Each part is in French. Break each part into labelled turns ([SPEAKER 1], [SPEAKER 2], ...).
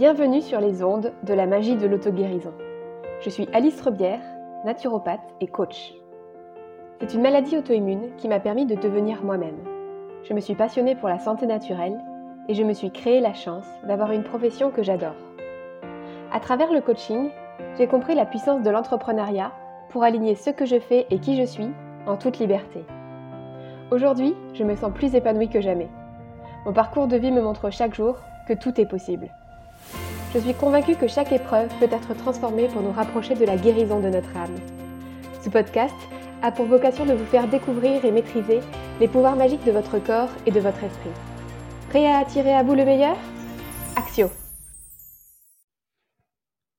[SPEAKER 1] Bienvenue sur les ondes de la magie de l'auto-guérison. Je suis Alice Rebière, naturopathe et coach. C'est une maladie auto-immune qui m'a permis de devenir moi-même. Je me suis passionnée pour la santé naturelle et je me suis créé la chance d'avoir une profession que j'adore. À travers le coaching, j'ai compris la puissance de l'entrepreneuriat pour aligner ce que je fais et qui je suis en toute liberté. Aujourd'hui, je me sens plus épanouie que jamais. Mon parcours de vie me montre chaque jour que tout est possible. Je suis convaincue que chaque épreuve peut être transformée pour nous rapprocher de la guérison de notre âme. Ce podcast a pour vocation de vous faire découvrir et maîtriser les pouvoirs magiques de votre corps et de votre esprit. Prêt à attirer à vous le meilleur? Axio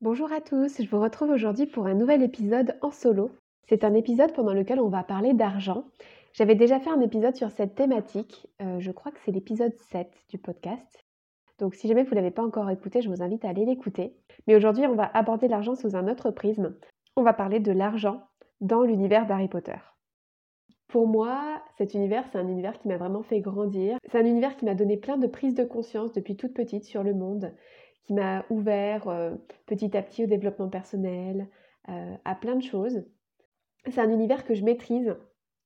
[SPEAKER 1] Bonjour à tous, je vous retrouve aujourd'hui pour un nouvel épisode en solo. C'est un épisode pendant lequel on va parler d'argent. J'avais déjà fait un épisode sur cette thématique, euh, je crois que c'est l'épisode 7 du podcast. Donc si jamais vous ne l'avez pas encore écouté, je vous invite à aller l'écouter. Mais aujourd'hui, on va aborder l'argent sous un autre prisme. On va parler de l'argent dans l'univers d'Harry Potter. Pour moi, cet univers, c'est un univers qui m'a vraiment fait grandir. C'est un univers qui m'a donné plein de prises de conscience depuis toute petite sur le monde, qui m'a ouvert euh, petit à petit au développement personnel, euh, à plein de choses. C'est un univers que je maîtrise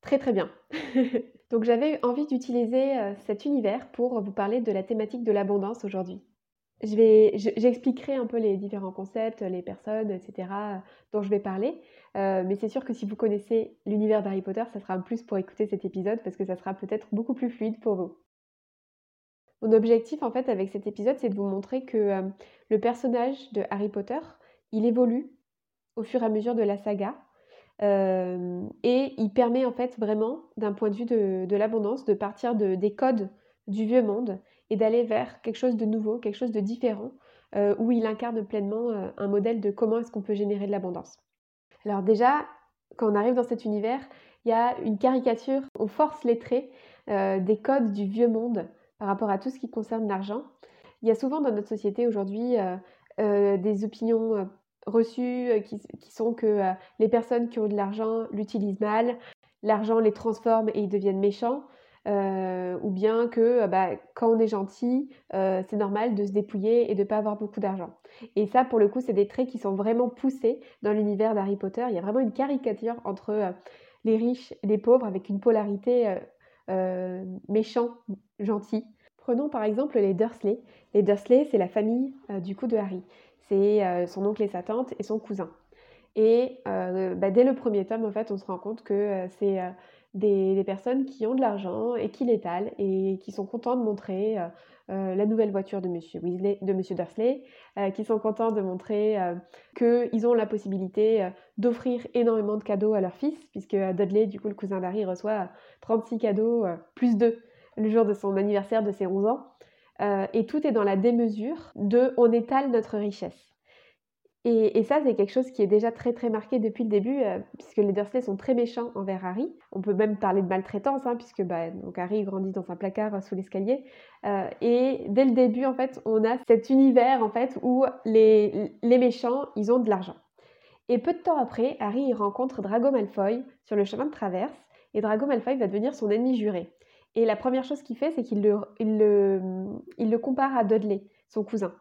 [SPEAKER 1] très très bien. Donc j'avais envie d'utiliser euh, cet univers pour vous parler de la thématique de l'abondance aujourd'hui. j'expliquerai un peu les différents concepts, les personnes, etc. dont je vais parler. Euh, mais c'est sûr que si vous connaissez l'univers d'Harry Potter, ça sera un plus pour écouter cet épisode parce que ça sera peut-être beaucoup plus fluide pour vous. Mon objectif en fait avec cet épisode, c'est de vous montrer que euh, le personnage de Harry Potter, il évolue au fur et à mesure de la saga et il permet en fait vraiment, d'un point de vue de, l'abondance, de partir de, des codes du vieux monde et d'aller vers quelque chose de nouveau, quelque chose de différent, où il incarne pleinement un modèle de comment est-ce qu'on peut générer de l'abondance. Alors déjà, quand on arrive dans cet univers, il y a une caricature, on force les traits des codes du vieux monde par rapport à tout ce qui concerne l'argent. Il y a souvent dans notre société aujourd'hui des opinions reçus euh, qui, sont que euh, les personnes qui ont de l'argent l'utilisent mal, l'argent les transforme et ils deviennent méchants, euh, ou bien que bah, quand on est gentil, c'est normal de se dépouiller et de ne pas avoir beaucoup d'argent. Et ça, pour le coup, c'est des traits qui sont vraiment poussés dans l'univers d'Harry Potter. Il y a vraiment une caricature entre les riches et les pauvres avec une polarité méchant, gentil. Prenons par exemple les Dursley. Les Dursley, c'est la famille du coup de Harry c'est euh, son oncle et sa tante et son cousin. Et euh, bah, dès le premier tome, en fait, on se rend compte que euh, c'est des, personnes qui ont de l'argent et qui l'étalent et qui sont contents de montrer la nouvelle voiture de Monsieur Dursley, qui sont contents de montrer qu'ils ont la possibilité d'offrir énormément de cadeaux à leur fils, puisque Dudley, du coup, le cousin d'Harry, reçoit 36 cadeaux plus 2 le jour de son anniversaire de ses 11 ans. Euh, et tout est dans la démesure de on étale notre richesse. Et, ça, c'est quelque chose qui est déjà très très marqué depuis le début, euh, puisque les Dursley sont très méchants envers Harry. On peut même parler de maltraitance, hein, puisque bah, donc Harry grandit dans un placard euh, sous l'escalier. et dès le début, en fait, on a cet univers en fait où les, les méchants, ils ont de l'argent. Et peu de temps après, Harry rencontre Drago Malfoy sur le chemin de traverse, et Drago Malfoy va devenir son ennemi juré. Et la première chose qu'il fait, c'est qu'il le, compare à Dudley, son cousin.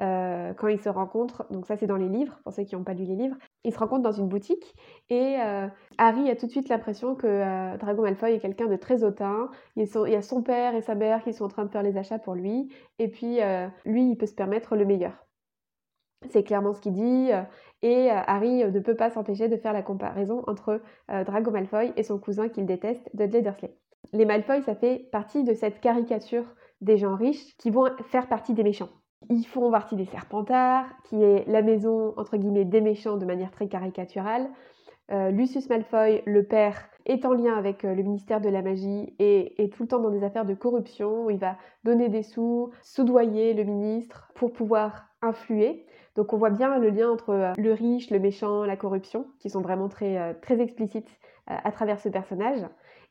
[SPEAKER 1] Euh, quand ils se rencontrent, donc ça c'est dans les livres, pour ceux qui n'ont pas lu les livres, ils se rencontrent dans une boutique et euh, Harry a tout de suite l'impression que euh, Drago Malfoy est quelqu'un de très hautain. Il, y a son père et sa mère qui sont en train de faire les achats pour lui et puis lui il peut se permettre le meilleur. C'est clairement ce qu'il dit et Harry ne peut pas s'empêcher de faire la comparaison entre Drago Malfoy et son cousin qu'il déteste, Dudley Dursley les Malfoy, ça fait partie de cette caricature des gens riches qui vont faire partie des méchants. Ils font partie des Serpentards, qui est la maison, entre guillemets, des méchants de manière très caricaturale. Euh, Lucius Malfoy, le père, est en lien avec euh, le ministère de la magie et est tout le temps dans des affaires de corruption où il va donner des sous, soudoyer le ministre pour pouvoir influer. Donc on voit bien le lien entre euh, le riche, le méchant, la corruption, qui sont vraiment très, très explicites à travers ce personnage.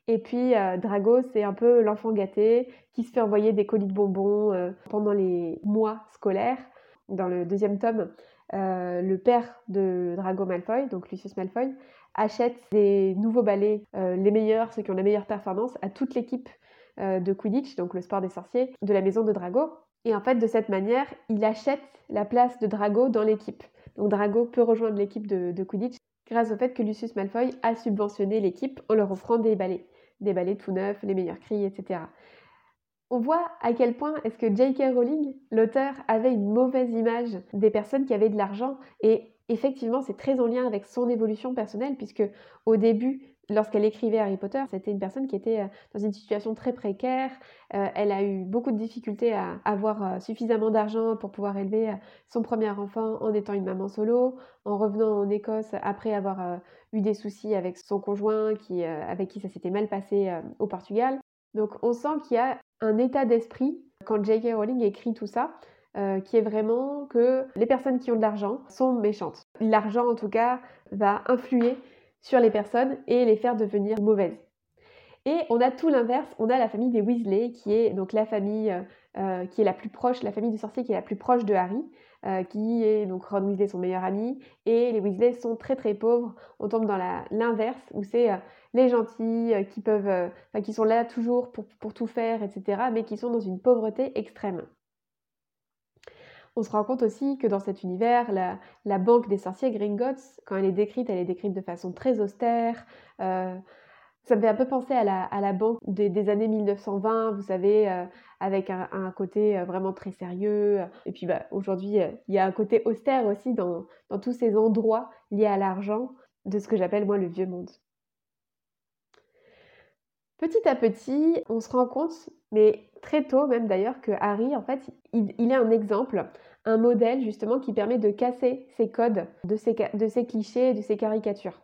[SPEAKER 1] Et puis euh, Drago, c'est un peu l'enfant gâté qui se fait envoyer des colis de bonbons euh, pendant les mois scolaires. Dans le deuxième tome, euh, le père de Drago Malfoy, donc Lucius Malfoy, achète des nouveaux balais, les meilleurs, ceux qui ont la meilleure performance, à toute l'équipe de Quidditch, donc le sport des sorciers, de la maison de Drago. Et en fait, de cette manière, il achète la place de Drago dans l'équipe. Donc Drago peut rejoindre l'équipe de, de Quidditch grâce au fait que Lucius Malfoy a subventionné l'équipe en leur offrant des balais. Des balais tout neufs, les meilleurs cris, etc. On voit à quel point est-ce que J.K. Rowling, l'auteur, avait une mauvaise image des personnes qui avaient de l'argent et effectivement c'est très en lien avec son évolution personnelle puisque au début lorsqu'elle écrivait Harry Potter, c'était une personne qui était euh, dans une situation très précaire. Euh, elle a eu beaucoup de difficultés à avoir euh, suffisamment d'argent pour pouvoir élever son premier enfant en étant une maman solo, en revenant en Écosse après avoir eu des soucis avec son conjoint qui, avec qui ça s'était mal passé au Portugal. Donc on sent qu'il y a un état d'esprit quand J.K. Rowling écrit tout ça. qui est vraiment que les personnes qui ont de l'argent sont méchantes. L'argent, en tout cas, va influer sur les personnes et les faire devenir mauvaises. Et on a tout l'inverse, on a la famille des Weasley, qui est donc la famille euh, euh, qui est la plus proche, la famille de sorciers qui est la plus proche de Harry, euh, qui est donc Ron Weasley son meilleur ami, et les Weasley sont très très pauvres. On tombe dans l'inverse où c'est les gentils qui peuvent, qui sont là toujours pour tout faire, etc., mais qui sont dans une pauvreté extrême on se rend compte aussi que dans cet univers, la, banque des sorciers Gringotts, quand elle est décrite, elle est décrite de façon très austère. Euh, ça me fait un peu penser à la, banque des, années 1920, vous savez, euh, avec un, côté euh, vraiment très sérieux. Et puis bah, aujourd'hui, il y a un côté austère aussi dans, dans tous ces endroits liés à l'argent de ce que j'appelle moi le vieux monde. Petit à petit, on se rend compte, mais très tôt même d'ailleurs, que Harry, en fait, il, est un exemple, un modèle justement qui permet de casser ces codes, de ces, clichés, de ces caricatures.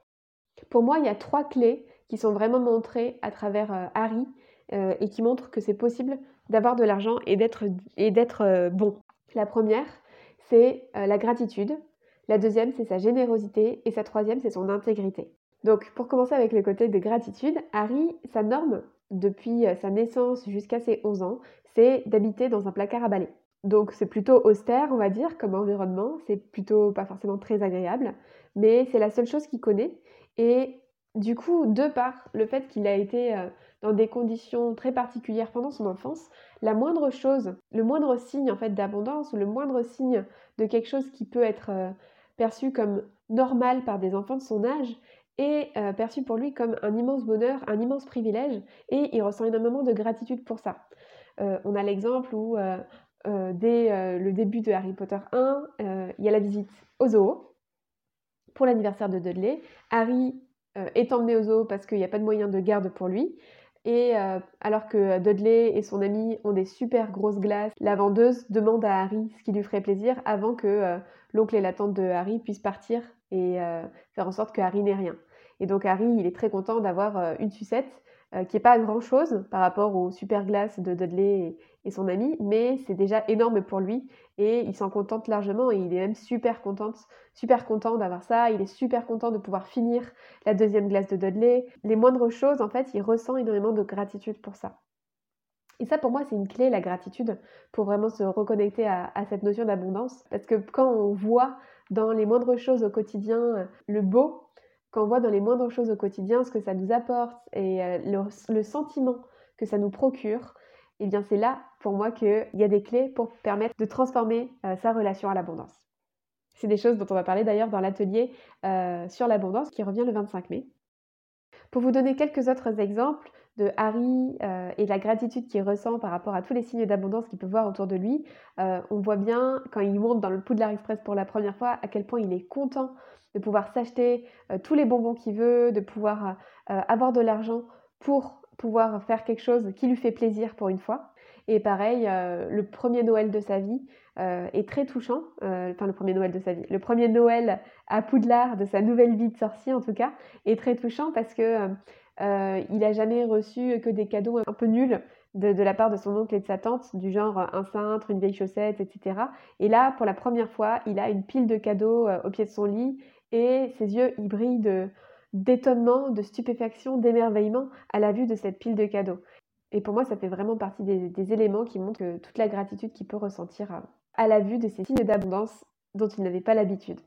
[SPEAKER 1] Pour moi, il y a trois clés qui sont vraiment montrées à travers euh, Harry euh, et qui montrent que c'est possible d'avoir de l'argent et d'être euh, bon. La première, c'est la gratitude. La deuxième, c'est sa générosité. Et sa troisième, c'est son intégrité. Donc, pour commencer avec le côté de gratitude, Harry, sa norme depuis euh, sa naissance jusqu'à ses 11 ans, c'est d'habiter dans un placard à balai. Donc, c'est plutôt austère, on va dire, comme environnement. C'est plutôt pas forcément très agréable, mais c'est la seule chose qu'il connaît. Et du coup, de par le fait qu'il a été euh, dans des conditions très particulières pendant son enfance, la moindre chose, le moindre signe en fait d'abondance ou le moindre signe de quelque chose qui peut être euh, perçu comme normal par des enfants de son âge, est euh, perçu pour lui comme un immense bonheur, un immense privilège, et il ressent énormément de gratitude pour ça. Euh, on a l'exemple où, euh, dès le début de Harry Potter 1, il y a la visite au zoo pour l'anniversaire de Dudley. Harry est emmené au zoo parce qu'il n'y a pas de moyen de garde pour lui. Et alors que Dudley et son ami ont des super grosses glaces, la vendeuse demande à Harry ce qui lui ferait plaisir avant que l'oncle et la tante de Harry puissent partir et faire en sorte que Harry n'ait rien. Et donc Harry, il est très content d'avoir euh, une sucette euh, qui n'est pas grand-chose par rapport aux super glaces de Dudley et, son ami, mais c'est déjà énorme pour lui et il s'en contente largement et il est même super content, super content d'avoir ça. Il est super content de pouvoir finir la deuxième glace de Dudley. Les moindres choses, en fait, il ressent énormément de gratitude pour ça. Et ça, pour moi, c'est une clé, la gratitude, pour vraiment se reconnecter à, à cette notion d'abondance. Parce que quand on voit dans les moindres choses au quotidien euh, le beau, quand on voit dans les moindres choses au quotidien ce que ça nous apporte et euh, le, sentiment que ça nous procure, eh bien c'est là pour moi qu'il y a des clés pour permettre de transformer euh, sa relation à l'abondance. C'est des choses dont on va parler d'ailleurs dans l'atelier euh, sur l'abondance qui revient le 25 mai. Pour vous donner quelques autres exemples de Harry et la gratitude qu'il ressent par rapport à tous les signes d'abondance qu'il peut voir autour de lui, on voit bien quand il monte dans le Poudlard Express pour la première fois à quel point il est content de pouvoir s'acheter euh, tous les bonbons qu'il veut, de pouvoir euh, avoir de l'argent pour pouvoir faire quelque chose qui lui fait plaisir pour une fois. Et pareil, euh, le premier Noël de sa vie est très touchant. enfin, le premier Noël de sa vie. Le premier Noël à Poudlard de sa nouvelle vie de sorcier, en tout cas, est très touchant parce que il n'a jamais reçu que des cadeaux un peu nuls de, la part de son oncle et de sa tante, du genre un cintre, une vieille chaussette, etc. Et là, pour la première fois, il a une pile de cadeaux au pied de son lit et ses yeux y brillent d'étonnement, de, stupéfaction, d'émerveillement à la vue de cette pile de cadeaux. Et pour moi, ça fait vraiment partie des, éléments qui montrent toute la gratitude qu'il peut ressentir à la vue de ces signes d'abondance dont il n'avait pas l'habitude.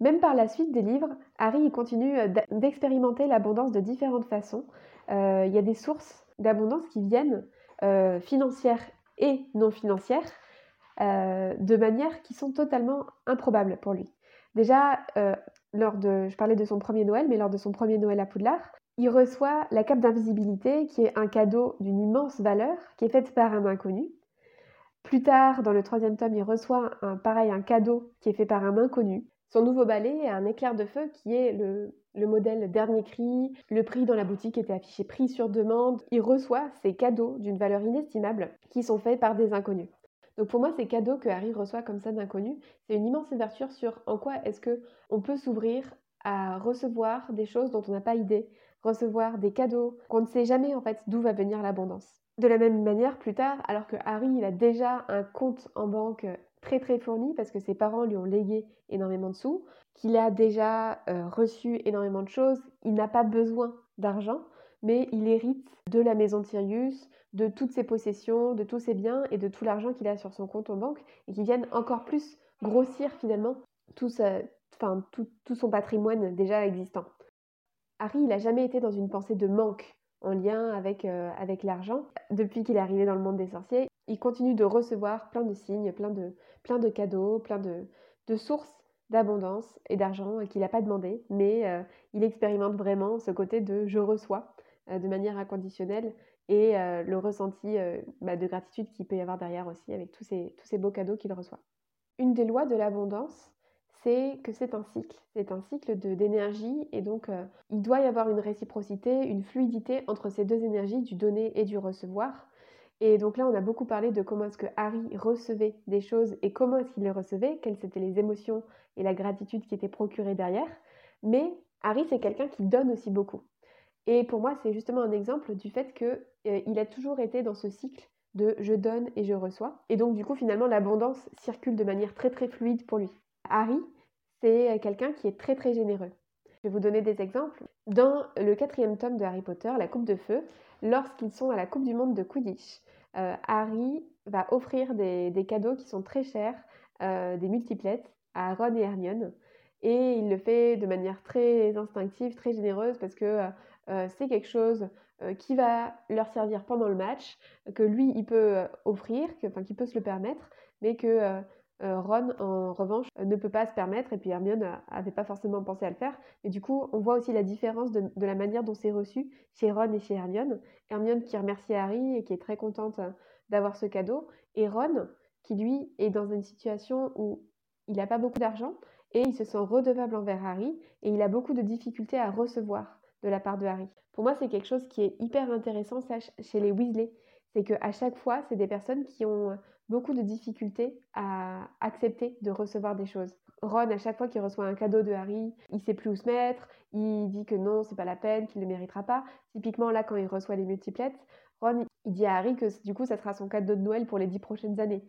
[SPEAKER 1] Même par la suite des livres, Harry continue euh, d'expérimenter l'abondance de différentes façons. Euh, il y a des sources d'abondance qui viennent euh, financières et non financières de manières qui sont totalement improbables pour lui. Déjà, lors de, je parlais de son premier Noël, mais lors de son premier Noël à Poudlard, il reçoit la cape d'invisibilité, qui est un cadeau d'une immense valeur, qui est faite par un inconnu. Plus tard, dans le troisième tome, il reçoit un pareil, un cadeau qui est fait par un inconnu. Son nouveau balai est un éclair de feu qui est le, le modèle dernier cri. Le prix dans la boutique était affiché prix sur demande. Il reçoit ces cadeaux d'une valeur inestimable qui sont faits par des inconnus. Donc pour moi, ces cadeaux que Harry reçoit comme ça d'inconnus, c'est une immense ouverture sur en quoi est-ce que on peut s'ouvrir à recevoir des choses dont on n'a pas idée, recevoir des cadeaux qu'on ne sait jamais en fait d'où va venir l'abondance. De la même manière, plus tard, alors que Harry il a déjà un compte en banque très très fourni parce que ses parents lui ont légué énormément de sous, qu'il a déjà euh, reçu énormément de choses, il n'a pas besoin d'argent, mais il hérite de la maison de Sirius, de toutes ses possessions, de tous ses biens et de tout l'argent qu'il a sur son compte en banque et qui viennent encore plus grossir finalement tout, tout son patrimoine déjà existant. Harry, il n'a jamais été dans une pensée de manque en lien avec, euh, avec l'argent. Depuis qu'il est arrivé dans le monde des sorciers, il continue de recevoir plein de signes, plein de, plein de cadeaux, plein de, de sources d'abondance et d'argent qu'il n'a pas demandé, mais euh, il expérimente vraiment ce côté de je reçois euh, de manière inconditionnelle et le ressenti bah, de gratitude qu'il peut y avoir derrière aussi avec tous ces, tous ces beaux cadeaux qu'il reçoit. Une des lois de l'abondance, c'est que c'est un cycle. C'est un cycle d'énergie et donc euh, il doit y avoir une réciprocité, une fluidité entre ces deux énergies, du donner et du recevoir. Et donc là, on a beaucoup parlé de comment est-ce que Harry recevait des choses et comment est-ce qu'il les recevait, quelles étaient les émotions et la gratitude qui étaient procurées derrière. Mais Harry, c'est quelqu'un qui donne aussi beaucoup. Et pour moi, c'est justement un exemple du fait qu'il euh, a toujours été dans ce cycle de je donne et je reçois. Et donc, du coup, finalement, l'abondance circule de manière très très fluide pour lui. Harry, c'est quelqu'un qui est très très généreux. Je vais vous donner des exemples. Dans le quatrième tome de Harry Potter, La Coupe de Feu, lorsqu'ils sont à la Coupe du Monde de Quidditch, euh, Harry va offrir des, cadeaux qui sont très chers, euh, des multiplettes, à Ron et Hermione. Et il le fait de manière très instinctive, très généreuse, parce que euh, c'est quelque chose qui va leur servir pendant le match, que lui, il peut offrir, enfin, qu'il peut se le permettre, mais que Ron, en revanche, euh, ne peut pas se permettre, et puis Hermione n'avait pas forcément pensé à le faire. Et du coup, on voit aussi la différence de, la manière dont c'est reçu chez Ron et chez Hermione. Hermione qui remercie Harry et qui est très contente euh, d'avoir ce cadeau, et Ron qui, lui, est dans une situation où il n'a pas beaucoup d'argent, et il se sent redevable envers Harry, et il a beaucoup de difficultés à recevoir de la part de Harry. Pour moi, c'est quelque chose qui est hyper intéressant chez les Weasley. C'est qu'à chaque fois, c'est des personnes qui ont beaucoup de difficultés à accepter de recevoir des choses. Ron, à chaque fois qu'il reçoit un cadeau de Harry, il sait plus où se mettre, il dit que non, c'est pas la peine, qu'il ne méritera pas. Typiquement, là, quand il reçoit les multiplettes, Ron, il dit à Harry que du coup, ça sera son cadeau de Noël pour les dix prochaines années.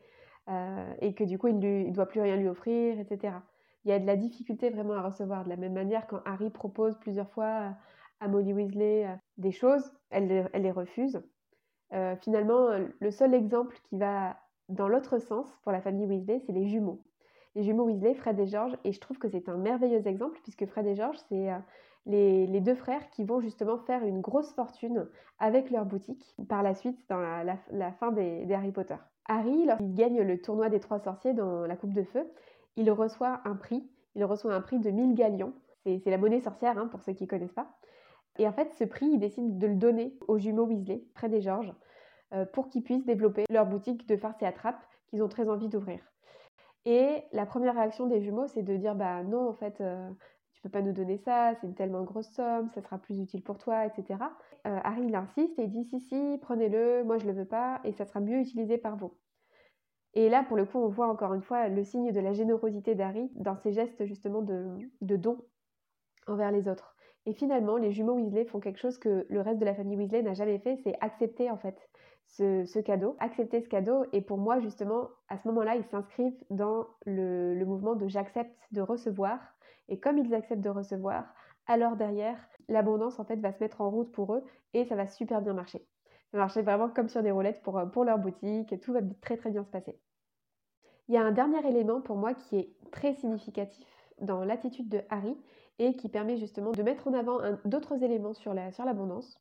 [SPEAKER 1] Euh, et que du coup, il ne doit plus rien lui offrir, etc. Il y a de la difficulté vraiment à recevoir. De la même manière, quand Harry propose plusieurs fois à Molly Weasley euh, des choses, elle, les refuse. Euh, finalement, le seul exemple qui va dans l'autre sens, pour la famille Weasley, c'est les jumeaux. Les jumeaux Weasley, Fred et George, et je trouve que c'est un merveilleux exemple, puisque Fred et George, c'est euh, les, deux frères qui vont justement faire une grosse fortune avec leur boutique par la suite dans la, fin des, Harry Potter. Harry, lorsqu'il gagne le tournoi des trois sorciers dans la Coupe de Feu, il reçoit un prix. Il reçoit un prix de 1000 galions. C'est la monnaie sorcière, hein, pour ceux qui ne connaissent pas. Et en fait, ce prix, il décide de le donner aux jumeaux Weasley, Fred et George, pour qu'ils puissent développer leur boutique de farce et attrape qu'ils ont très envie d'ouvrir. Et la première réaction des jumeaux, c'est de dire bah non, en fait, euh, tu peux pas nous donner ça, c'est une tellement grosse somme, ça sera plus utile pour toi, etc. Euh, Harry il insiste et il dit si si, prenez-le, moi je le veux pas et ça sera mieux utilisé par vous. Et là, pour le coup, on voit encore une fois le signe de la générosité d'Harry dans ses gestes justement de don envers les autres. Et finalement, les jumeaux Weasley font quelque chose que le reste de la famille Weasley n'a jamais fait, c'est accepter en fait ce, cadeau, accepter ce cadeau. Et pour moi, justement, à ce moment-là, ils s'inscrivent dans le, mouvement de j'accepte de recevoir. Et comme ils acceptent de recevoir, alors derrière, l'abondance en fait va se mettre en route pour eux et ça va super bien marcher. Ça marchait vraiment comme sur des roulettes pour, pour leur boutique et tout va très très bien se passer. Il y a un dernier élément pour moi qui est très significatif dans l'attitude de Harry et qui permet justement de mettre en avant d'autres éléments sur l'abondance.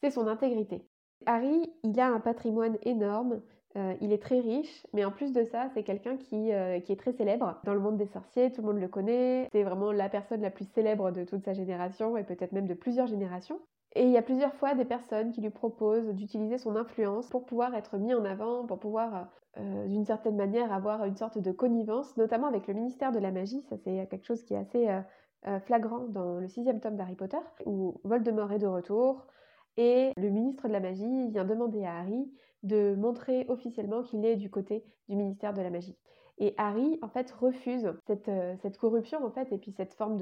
[SPEAKER 1] c'est son intégrité. Harry, il a un patrimoine énorme, euh, il est très riche, mais en plus de ça, c'est quelqu'un qui, euh, qui, est très célèbre dans le monde des sorciers, tout le monde le connaît, c'est vraiment la personne la plus célèbre de toute sa génération et peut-être même de plusieurs générations. Et il y a plusieurs fois des personnes qui lui proposent d'utiliser son influence pour pouvoir être mis en avant, pour pouvoir euh, d'une certaine manière avoir une sorte de connivence, notamment avec le ministère de la magie, ça c'est quelque chose qui est assez flagrant dans le sixième tome d'Harry Potter, où Voldemort est de retour, et le ministre de la Magie vient demander à Harry de montrer officiellement qu'il est du côté du ministère de la Magie. Et Harry, en fait, refuse cette, euh, corruption, en fait, et puis cette forme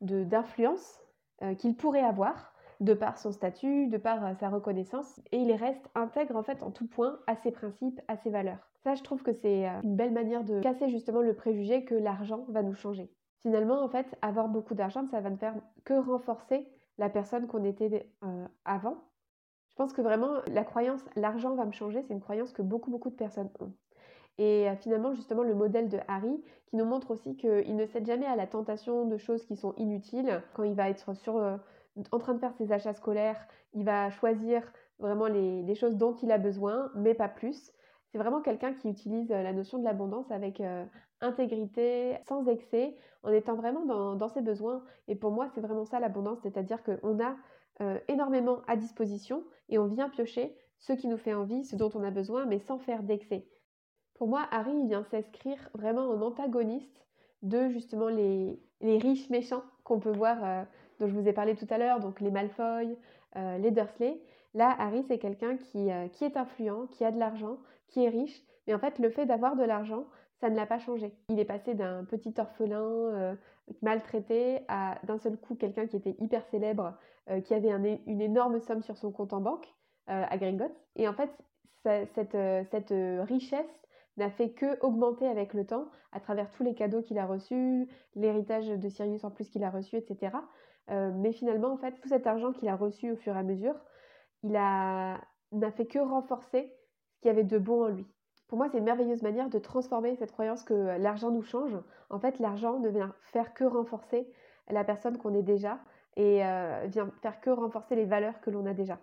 [SPEAKER 1] de, d'influence euh, qu'il pourrait avoir de par son statut, de par euh, sa reconnaissance, et il reste intègre, en fait, en tout point à ses principes, à ses valeurs. Ça, je trouve que c'est une belle manière de casser justement le préjugé que l'argent va nous changer. Finalement, en fait, avoir beaucoup d'argent, ça va ne faire que renforcer la personne qu'on était euh, avant. Je pense que vraiment, la croyance l'argent va me changer, c'est une croyance que beaucoup, beaucoup de personnes ont. Et euh, finalement, justement, le modèle de Harry qui nous montre aussi qu'il ne cède jamais à la tentation de choses qui sont inutiles. Quand il va être euh, en train de faire ses achats scolaires, il va choisir vraiment les, choses dont il a besoin, mais pas plus. C'est vraiment quelqu'un qui utilise la notion de l'abondance avec intégrité, sans excès, en étant vraiment dans, ses besoins. Et pour moi, c'est vraiment ça l'abondance, c'est-à-dire qu'on a euh, énormément à disposition et on vient piocher ce qui nous fait envie, ce dont on a besoin, mais sans faire d'excès. Pour moi, Harry vient s'inscrire vraiment en antagoniste de justement les, riches méchants qu'on peut voir, euh, dont je vous ai parlé tout à l'heure, donc les Malfoy, euh, les Dursley. Là, Harry, c'est quelqu'un qui, qui est influent, qui a de l'argent, qui est riche, mais en fait, le fait d'avoir de l'argent, ça ne l'a pas changé. Il est passé d'un petit orphelin euh, maltraité à d'un seul coup quelqu'un qui était hyper célèbre, euh, qui avait une énorme somme sur son compte en banque euh, à Gringotts. Et en fait, cette, richesse n'a fait que augmenter avec le temps à travers tous les cadeaux qu'il a reçus, l'héritage de Sirius en plus qu'il a reçu, etc. mais finalement, en fait, tout cet argent qu'il a reçu au fur et à mesure, il n'a fait que renforcer ce qu'il y avait de bon en lui. Pour moi, c'est une merveilleuse manière de transformer cette croyance que l'argent nous change. En fait, l'argent ne vient faire que renforcer la personne qu'on est déjà et euh, vient faire que renforcer les valeurs que l'on a déjà.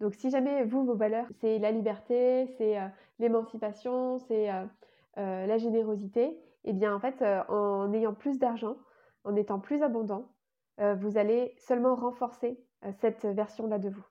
[SPEAKER 1] Donc si jamais vous, vos valeurs, c'est la liberté, c'est euh, l'émancipation, c'est euh, la générosité, eh bien en fait, en ayant plus d'argent, en étant plus abondant, vous allez seulement renforcer cette version-là de vous.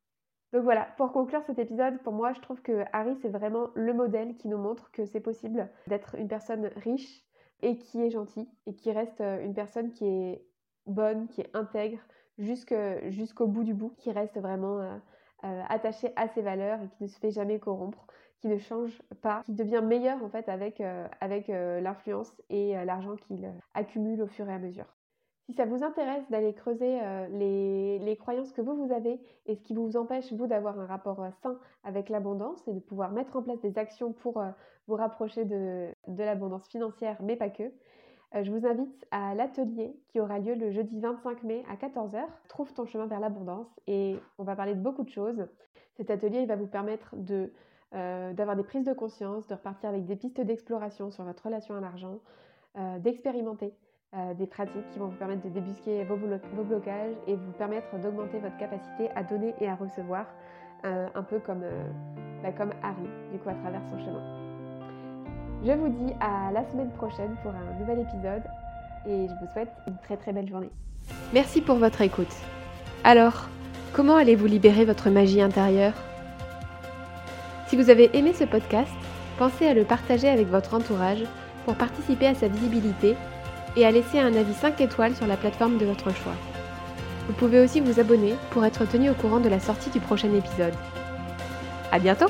[SPEAKER 1] Donc voilà, pour conclure cet épisode, pour moi, je trouve que Harry, c'est vraiment le modèle qui nous montre que c'est possible d'être une personne riche et qui est gentille et qui reste euh, une personne qui est bonne, qui est intègre jusqu'au bout du bout, qui reste vraiment euh, euh, attachée à ses valeurs et qui ne se fait jamais corrompre, qui ne change pas, qui devient meilleur en fait avec, avec l'influence et l'argent qu'il accumule au fur et à mesure. Si ça vous intéresse d'aller creuser euh, les, croyances que vous, avez et ce qui vous empêche, vous, d'avoir un rapport euh, sain avec l'abondance et de pouvoir mettre en place des actions pour euh, vous rapprocher de, l'abondance financière, mais pas que, je vous invite à l'atelier qui aura lieu le jeudi 25 mai à 14h. Trouve ton chemin vers l'abondance et on va parler de beaucoup de choses. Cet atelier va vous permettre d'avoir des prises de conscience, de repartir avec des pistes d'exploration sur votre relation à l'argent, d'expérimenter euh, des pratiques qui vont vous permettre de débusquer vos, blocages et vous permettre d'augmenter votre capacité à donner et à recevoir, euh, un peu comme, euh, bah, comme Harry, du coup, à travers son chemin. Je vous dis à la semaine prochaine pour un nouvel épisode et je vous souhaite une très très belle journée. Merci pour votre écoute. Alors, comment allez-vous libérer votre magie intérieure? Si vous avez aimé ce podcast, pensez à le partager avec votre entourage pour participer à sa visibilité et à laisser un avis 5 étoiles sur la plateforme de votre choix. Vous pouvez aussi vous abonner pour être tenu au courant de la sortie du prochain épisode. À bientôt!